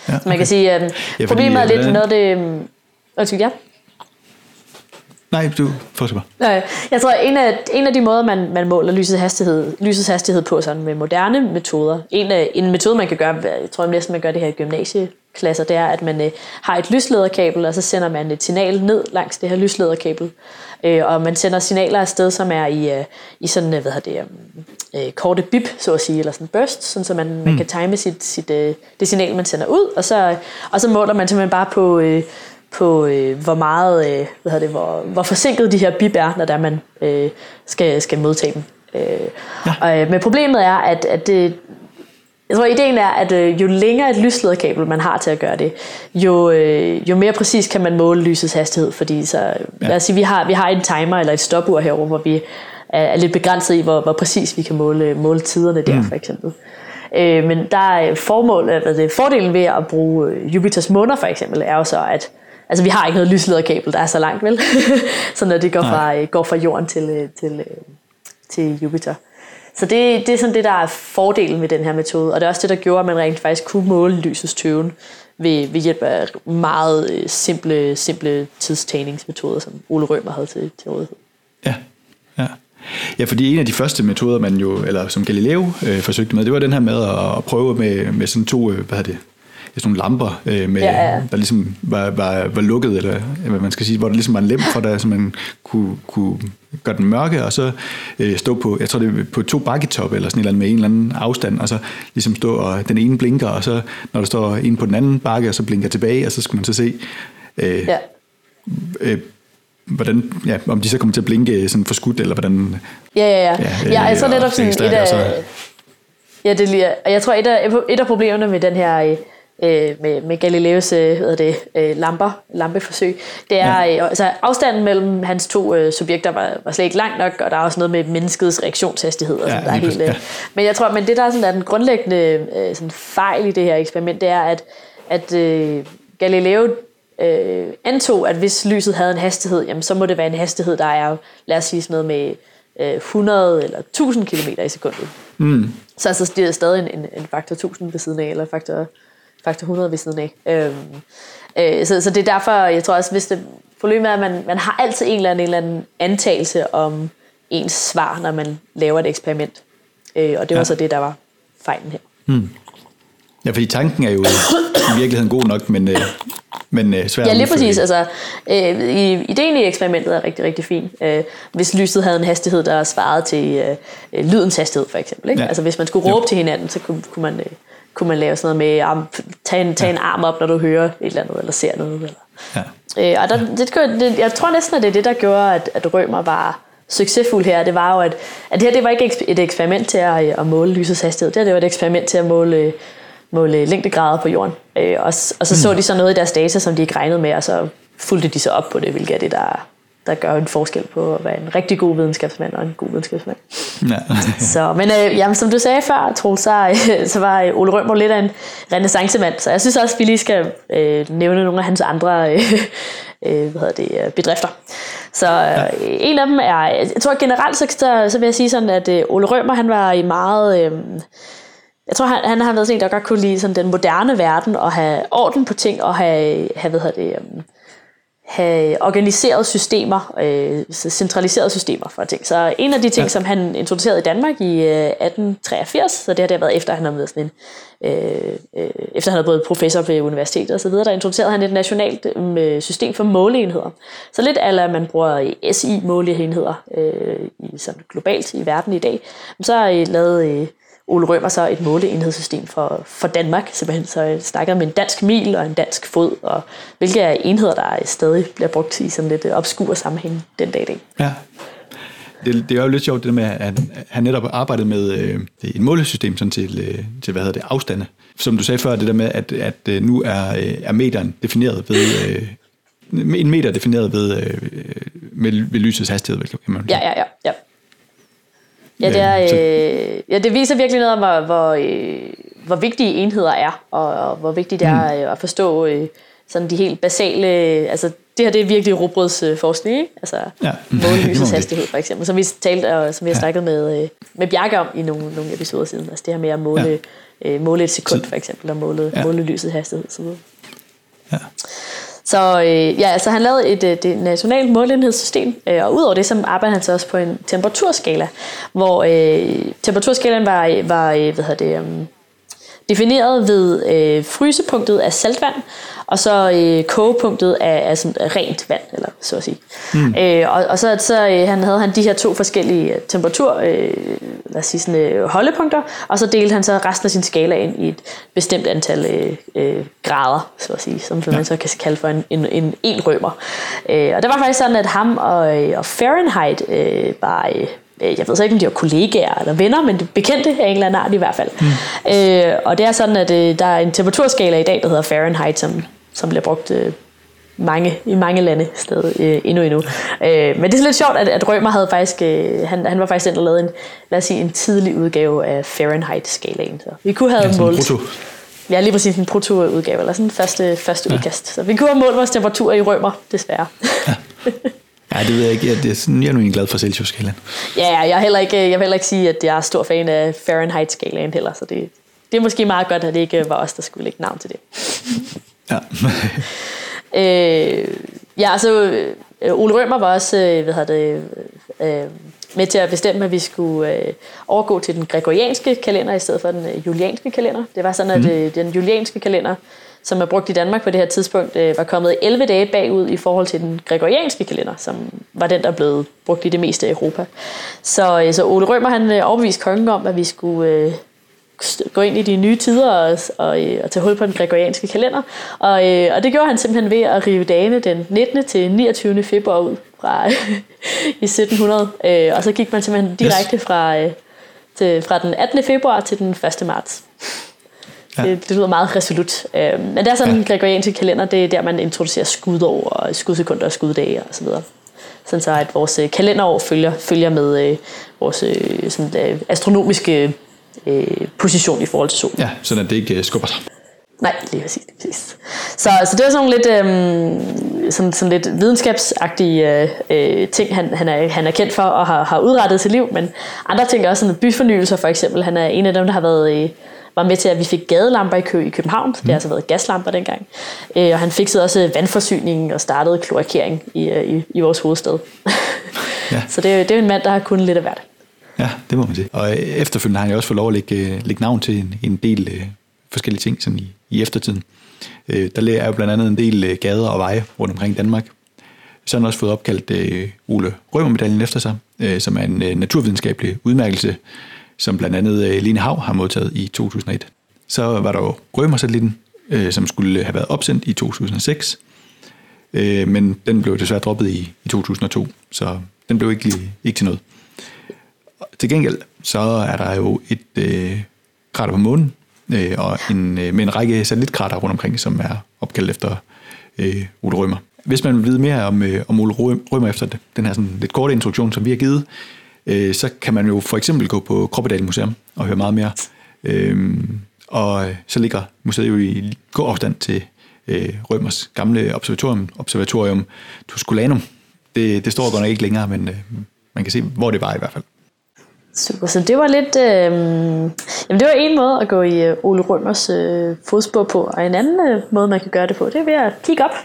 Ja, okay. Så man kan sige, at øh, ja, problemet er lidt noget det... Øh, undskyld, ja? Nej, du fortsætter bare. Jeg tror, en af, en af de måder, man, man måler lysets hastighed, lysets hastighed på sådan med moderne metoder, en, af, en metode, man kan gøre, jeg tror næsten, man gør det her i gymnasieklasser, det er, at man øh, har et lyslederkabel, og så sender man et signal ned langs det her lyslederkabel. Øh, og man sender signaler afsted, som er i, øh, i sådan, øh, hvad hedder det, øh, korte bip, så at sige, eller sådan burst, sådan, så man, mm. man kan time sit, sit, øh, det signal, man sender ud, og så, og så måler man simpelthen bare på... Øh, på, øh, hvor meget, øh, hvad det, hvor, hvor forsinket de her bip er, når der man øh, skal, skal modtage dem. Øh, ja. og, øh, men problemet er, at, at det, jeg tror, ideen er, at øh, jo længere et lyslederkabel man har til at gøre det, jo, øh, jo mere præcis kan man måle lysets hastighed. Fordi så, ja. lad os sige, vi har, vi har en timer eller et stopur herover, hvor vi er, er lidt begrænset i, hvor, hvor præcis vi kan måle, måle tiderne der, mm. for eksempel. Øh, men der er formål, hvad det, fordelen ved at bruge øh, Jupiters måner for eksempel, er jo så, at Altså vi har ikke noget lyslederkabel, der er så langt, vel? (laughs) så når det går fra, Nej. går fra jorden til, øh, til, øh, til Jupiter. Så det, det er sådan det, der er fordelen ved den her metode, og det er også det, der gjorde, at man rent faktisk kunne måle lysets tøven ved, ved hjælp af meget øh, simple, simple tidstagningsmetoder, som Ole Rømer havde til, til rådighed. Ja, ja. Ja, fordi en af de første metoder, man jo, eller som Galileo øh, forsøgte med, det var den her med at, at prøve med, med sådan to, øh, hvad er det, sådan nogle lamper, øh, med, ja, ja. der ligesom var, var, var lukket, eller hvad man skal sige, hvor der ligesom var en lem for der, så man kunne, kunne gøre den mørke, og så øh, stå på, jeg tror det er på to bakketop, eller sådan et eller andet med en eller anden afstand, og så ligesom stå, og den ene blinker, og så når der står en på den anden bakke, og så blinker tilbage, og så skulle man så se, øh, ja. øh, hvordan, ja, om de så kommer til at blinke sådan for skudt, eller hvordan... Ja, ja, ja. Ja, ja altså netop sådan et af... Ja, det lige, og jeg tror, et af, et af problemerne med den her øh, øh, med, med Galileos øh, hvad det, øh, lamper, lampeforsøg, det er, ja. øh, altså afstanden mellem hans to øh, subjekter var, var slet ikke lang nok, og der er også noget med menneskets reaktionshastighed. Og sådan, ja, der er helt, øh, ja. Men jeg tror, men det der er, sådan, er den grundlæggende øh, sådan fejl i det her eksperiment, det er, at, at øh, Galileo øh, antog, at hvis lyset havde en hastighed, jamen, så må det være en hastighed, der er, lad os sige sådan noget med øh, 100 eller 1000 km i sekundet. Mm. Så altså, det er stadig en, en, en faktor 1000 ved siden af, eller faktor faktor 100 ved siden af. Øhm, øh, så, så det er derfor, jeg tror også, hvis det problemet er, at man, man har altid en eller, anden, en eller anden antagelse om ens svar, når man laver et eksperiment. Øh, og det var ja. så det, der var fejlen her. Hmm. Ja, fordi tanken er jo i virkeligheden god nok, men, øh, men øh, svær Ja, lige præcis. Altså, øh, ideen i eksperimentet er rigtig, rigtig fin. Øh, hvis lyset havde en hastighed, der svarede til øh, øh, lydens hastighed, for eksempel. Ikke? Ja. Altså, hvis man skulle råbe jo. til hinanden, så kunne, kunne man... Øh, kunne man lave sådan noget med, at tage en, tage ja. en arm op, når du hører et eller andet, eller ser noget. Eller. Ja. Øh, og der, det, det, jeg tror næsten, at det er det, der gjorde, at, at Rømer var succesfuld her. Det var jo, at, at det her det var ikke et eksperiment til at, at måle lysets hastighed. Det her det var et eksperiment til at måle, måle længdegrader på jorden. Øh, og, og så mm. så de så noget i deres data, som de ikke regnede med, og så fulgte de så op på det, hvilket er det, der, der gør en forskel på at være en rigtig god videnskabsmand og en god videnskabsmand. Ja. (laughs) så, men øh, jamen, som du sagde før, Troels, så, så var øh, Ole Rømer lidt af en renaissancemand, så jeg synes også, vi lige skal øh, nævne nogle af hans andre øh, øh, hvad hedder det, øh, bedrifter. Så øh, ja. en af dem er, jeg tror generelt, så, så vil jeg sige sådan, at øh, Ole Rømer, han var i meget... Øh, jeg tror, han, han har været sådan en, der godt kunne lide sådan den moderne verden, og have orden på ting, og have, have hvad hedder det, øh, have organiseret systemer, øh, centraliserede systemer for ting. Så en af de ting, ja. som han introducerede i Danmark i øh, 1883, så det har det været efter, han har været sådan en, øh, øh, efter han har været professor ved universitetet osv., der introducerede han et nationalt øh, system for måleenheder. Så lidt af, at man bruger SI-måleenheder øh, i, sådan globalt i verden i dag, så har I lavet øh, Ole Rømer så et måleenhedssystem for, for Danmark, simpelthen. Så jeg snakker med en dansk mil og en dansk fod, og hvilke er enheder, der stadig bliver brugt i sådan lidt obskur sammenhæng den dag i dag. Ja. Det, det er jo lidt sjovt det med, at han netop arbejdet med øh, et målesystem sådan til, øh, til, hvad hedder det, afstande. Som du sagde før, det der med, at, at øh, nu er, øh, er meteren defineret ved, øh, en meter defineret ved, øh, med, ved lysets hastighed, kan man sige. Ja, ja, ja. ja. Ja, det, er, øh, ja, det viser virkelig noget om, hvor, hvor, øh, hvor vigtige enheder er, og, og hvor vigtigt det er mm. at forstå øh, sådan de helt basale... Altså, det her det er virkelig robrødsforskning, ikke? Altså ja. målelysets (laughs) hastighed, for eksempel, som vi talte, og som vi har snakket med, øh, med Bjarke om i nogle, nogle episoder siden. Altså det her med at måle, ja. øh, måle et sekund, for eksempel, og måle, ja. måle lysets hastighed. Så ja. Så øh, ja, så han lavede et, øh, et, et nationalt målenhedssystem, øh, og udover det, så arbejdede han så også på en temperaturskala, hvor øh, temperaturskalaen var, var øh, hvad hedder det, øh, defineret ved øh, frysepunktet af saltvand, og så øh, kogepunktet af, af sådan rent vand, eller så at sige. Mm. Øh, og, og så, så øh, han havde han de her to forskellige temperatur, øh, lad os sige sådan, øh, holdepunkter, og så delte han så resten af sin skala ind i et bestemt antal øh, øh, grader, så at sige, som ja. man så kan kalde for en, en, en, en rømer. Øh, og det var faktisk sådan, at ham og, øh, og Fahrenheit øh, var... Øh, jeg ved så ikke, om de var kollegaer eller venner, men bekendte af en eller anden art i hvert fald. Mm. Øh, og det er sådan, at øh, der er en temperaturskala i dag, der hedder Fahrenheit, som som bliver brugt øh, mange, i mange lande stadig øh, endnu endnu. Øh, men det er lidt sjovt, at, at Rømer havde faktisk, øh, han, han var faktisk den, der lavede en, lad os sige, en tidlig udgave af Fahrenheit-skalaen. Så vi kunne have ja, målt... Ja, lige præcis en proto-udgave, eller sådan en første, første ja. udkast. Så vi kunne have målt vores temperatur i Rømer, desværre. Ja. (laughs) Ja, det ved jeg ikke. Jeg, det er sådan, jeg er nu egentlig glad for Celsius-skalaen. Ja, jeg, er heller ikke, jeg vil heller ikke sige, at jeg er stor fan af Fahrenheit-skalaen heller, så det, det er måske meget godt, at det ikke var os, der skulle lægge navn til det. Ja. (laughs) øh, ja, altså Ole Rømer var også øh, hvad det, øh, med til at bestemme, at vi skulle øh, overgå til den gregorianske kalender i stedet for den øh, julianske kalender. Det var sådan, at mm. øh, den julianske kalender, som er brugt i Danmark på det her tidspunkt, øh, var kommet 11 dage bagud i forhold til den gregorianske kalender, som var den, der blev brugt i det meste af Europa. Så, øh, så Ole Rømer han øh, overbeviste kongen om, at vi skulle... Øh, gå ind i de nye tider og, og, øh, og tage hul på den gregorianske kalender. Og, øh, og det gjorde han simpelthen ved at rive dagene den 19. til 29. februar ud fra (laughs) i 1700. Øh, og så gik man simpelthen direkte fra, øh, til, fra den 18. februar til den 1. marts. Ja. Det, det lyder meget resolut. Øh, men det er sådan, ja. gregorianske kalender, det er der, man introducerer skudår og skudsekunder og skuddage og så videre. Sådan så, at vores kalenderår følger, følger med øh, vores øh, sådan, øh, astronomiske øh, position i forhold til solen. Ja, så det ikke øh, skubber sig. Nej, lige præcis. Lige præcis. Så, så det er sådan lidt, øh, sådan, sådan lidt videnskabsagtige øh, ting, han, han, er, han er kendt for og har, har udrettet sit liv, men andre ting er også sådan byfornyelser for eksempel. Han er en af dem, der har været, øh, var med til, at vi fik gadelamper i, kø i København. Det har altså været gaslamper dengang. Øh, og han fikset også vandforsyningen og startede kloakering i, øh, i, i vores hovedstad. Ja. (laughs) så det, det er en mand, der har kunnet lidt af hvert. Ja, det må man sige. Og efterfølgende har han jo også fået lov at lægge, øh, lægge navn til en, en del øh, forskellige ting sådan i, i eftertiden. Øh, der er jo blandt andet en del øh, gader og veje rundt omkring Danmark. Så har han også fået opkaldt øh, Ole Rømermedaljen efter sig, øh, som er en øh, naturvidenskabelig udmærkelse, som blandt andet øh, Line Hav har modtaget i 2001. Så var der jo Rømer-satellitten, øh, som skulle have været opsendt i 2006, øh, men den blev desværre droppet i, i 2002, så den blev ikke, ikke til noget. Til gengæld så er der jo et øh, krater på månen, øh, og en, øh, med en række satellitkrater rundt omkring, som er opkaldt efter øh, Ole Rømer. Hvis man vil vide mere om, øh, om Ole Rømer efter det, den her sådan lidt korte introduktion, som vi har givet, øh, så kan man jo for eksempel gå på Kroppedal Museum og høre meget mere. Øh, og så ligger museet jo i god afstand til øh, Rømers gamle observatorium, observatorium Tusculanum. Det, det står godt nok ikke længere, men øh, man kan se, hvor det var i hvert fald. Super, så det var lidt, øh, jamen det var en måde at gå i øh, Ole Rømers øh, fodspor på, og en anden øh, måde man kan gøre det på, det er ved at kigge op.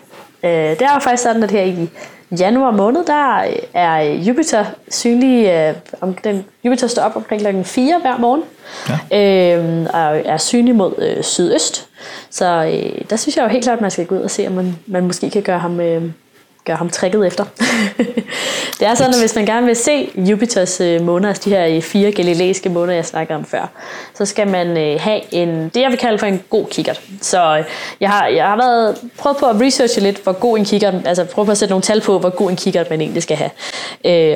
Øh, det er jo faktisk sådan, at her i januar måned, der er Jupiter synlig, øh, om den, Jupiter står op omkring klokken 4 hver morgen, ja. øh, og er synlig mod øh, sydøst. Så øh, der synes jeg jo helt klart, at man skal gå ud og se, om man, man måske kan gøre ham... Øh, gøre ham trækket efter. (laughs) det er sådan, at hvis man gerne vil se Jupiters øh, måneder, altså de her fire galileiske måneder, jeg snakkede om før, så skal man øh, have en, det jeg vil kalde for en god kikkert. Så øh, jeg har, jeg har været, prøvet på at researche lidt, hvor god en kikkert, altså prøve på at sætte nogle tal på, hvor god en kikkert man egentlig skal have.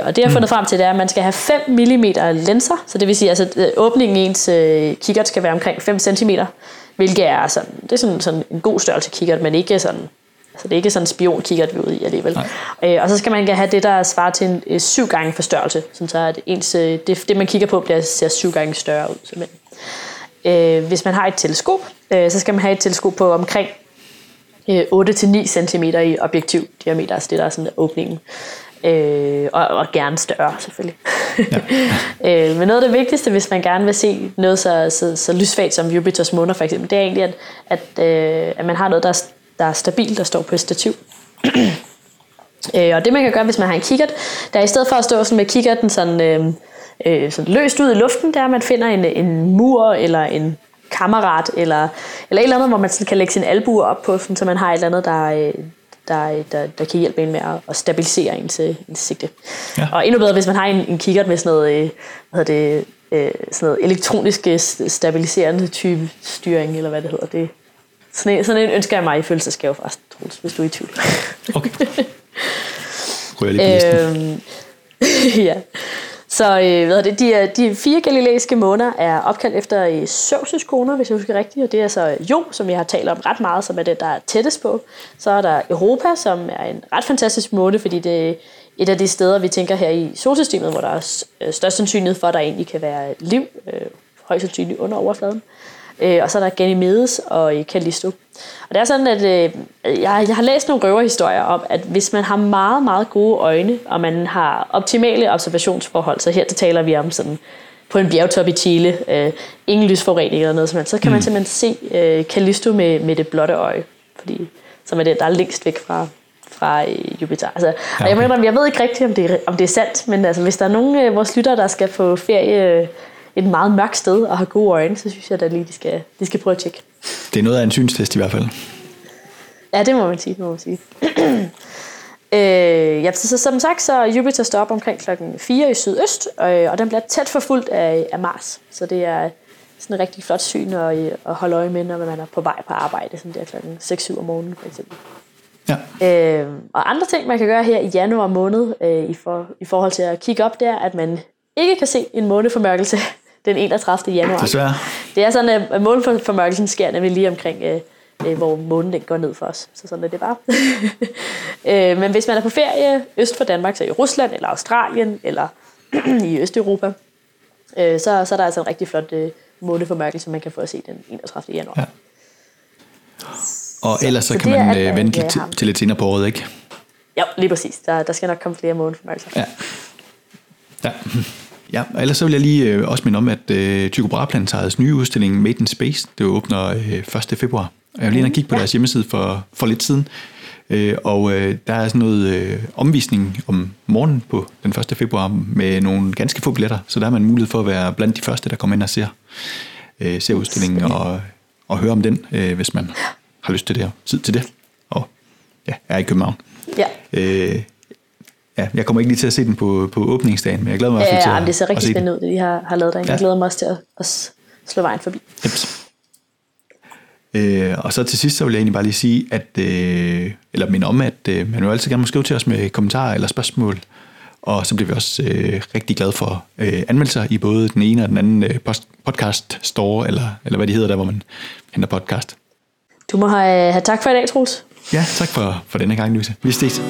og det jeg har fundet mm. frem til, det er, at man skal have 5 mm linser, så det vil sige, altså, åbningen i ens kikkert skal være omkring 5 cm, hvilket er sådan, det er sådan, sådan en god størrelse kikkert, men ikke sådan så det er ikke sådan en spion kigger vi ud i alligevel. Øh, og så skal man have det, der svarer til en øh, syv gange forstørrelse, så at ens, øh, det, det, man kigger på, bliver, ser syv gange større ud. Simpelthen. Øh, hvis man har et teleskop, øh, så skal man have et teleskop på omkring øh, 8-9 cm i objektiv diameter, altså det der er sådan åbningen. Øh, og, og gerne større selvfølgelig. Ja. (laughs) øh, men noget af det vigtigste, hvis man gerne vil se noget så, så, så lysfagt som Jupiters måner for eksempel, det er egentlig, at, at, øh, at man har noget, der der er stabil, der står på et stativ. (clears throat) øh, og det man kan gøre, hvis man har en kikkert, der er i stedet for at stå sådan med kikkerten sådan, øh, øh, sådan løst ud i luften, der er, man finder en, en mur eller en kammerat, eller, eller et eller andet, hvor man sådan kan lægge sin albuer op på, sådan, så man har et eller andet, der, øh, der, der, der kan hjælpe en med at, stabilisere ens, ens sigte. Ja. Og endnu bedre, hvis man har en, en kikkert med sådan noget, øh, hvad hedder det, øh, sådan noget elektronisk stabiliserende type styring, eller hvad det hedder. Det, sådan en, sådan en ønsker jeg mig i fødselsdagsgave faktisk, Troels, hvis du er i tvivl. Okay. (laughs) Rører lige øhm, (laughs) ja. Så øh, hvad det, de, de fire galileiske måneder er opkaldt efter øh, Zeus' hvis jeg husker rigtigt, og det er så Jo, som jeg har talt om ret meget, som er det, der er tættest på. Så er der Europa, som er en ret fantastisk måne, fordi det er et af de steder, vi tænker her i solsystemet, hvor der er øh, størst sandsynlighed for, at der egentlig kan være liv, øh, højst sandsynligt under overfladen. Øh, og så er der Ganymedes og Callisto. Og det er sådan, at øh, jeg, jeg har læst nogle røverhistorier om, at hvis man har meget, meget gode øjne, og man har optimale observationsforhold, så her taler vi om sådan på en bjergtop i Chile, øh, ingen lysforurening eller noget som helst, så kan man simpelthen se øh, Callisto med, med det blotte øje, fordi, som er det, der er længst væk fra, fra øh, Jupiter. Altså, ja, okay. og jeg, mener, jeg ved ikke rigtigt, om det, om det er sandt, men altså, hvis der er nogen af vores lyttere, der skal på ferie et meget mørkt sted og har gode øjne, så synes jeg da lige, de skal, de skal prøve at tjekke. Det er noget af en synstest i hvert fald. Ja, det må man sige. Det må man sige. (clears throat) øh, ja, så, så, som sagt, så Jupiter står op omkring klokken 4 i sydøst, og, og den bliver tæt forfulgt af, af Mars. Så det er sådan en rigtig flot syn at, at holde øje med, når man er på vej på arbejde, sådan der klokken 6-7 om morgenen for eksempel. Ja. Øh, og andre ting, man kan gøre her i januar måned øh, i, for, i forhold til at kigge op, det er, at man ikke kan se en måneformørkelse (laughs) den 31. januar. Desværre. Det er sådan, at måneformørkelsen sker nemlig lige omkring, øh, øh, hvor månen den går ned for os. Så sådan er det bare. (laughs) øh, men hvis man er på ferie øst for Danmark, så i Rusland eller Australien eller (clears throat) i Østeuropa, øh, så, så er der altså en rigtig flot øh, måneformørkelse, man kan få at se den 31. januar. Ja. Og ellers så, så kan man øh, vente lidt til, til lidt senere på året, ikke? Ja, lige præcis. Der, der skal nok komme flere måneformørkelser. Ja. Ja. Ja, og ellers så vil jeg lige øh, også minde om, at øh, Tycho Brahe nye udstilling Made in Space, det åbner øh, 1. februar. Jeg vil lige ind kigge på deres hjemmeside for, for lidt siden, øh, og øh, der er sådan noget øh, omvisning om morgenen på den 1. februar med nogle ganske få billetter, så der har man mulighed for at være blandt de første, der kommer ind og ser, øh, ser udstillingen og, og høre om den, øh, hvis man har lyst til det og tid til det, og ja, er i København. Ja. Øh, ja, jeg kommer ikke lige til at se den på, på åbningsdagen, men jeg glæder mig ja, til at, det ser rigtig spændende ud, det de har, har lavet derinde. Ja. Jeg glæder mig også til at, at slå vejen forbi. Jeps. Øh, og så til sidst, så vil jeg egentlig bare lige sige, at, øh, eller minde om, at øh, man jo altid gerne må skrive til os med kommentarer eller spørgsmål, og så bliver vi også øh, rigtig glade for øh, anmeldelser i både den ene og den anden øh, podcast store, eller, eller hvad de hedder der, hvor man henter podcast. Du må have, have tak for i dag, Troels. Ja, tak for, for denne gang, Louise. Vi ses.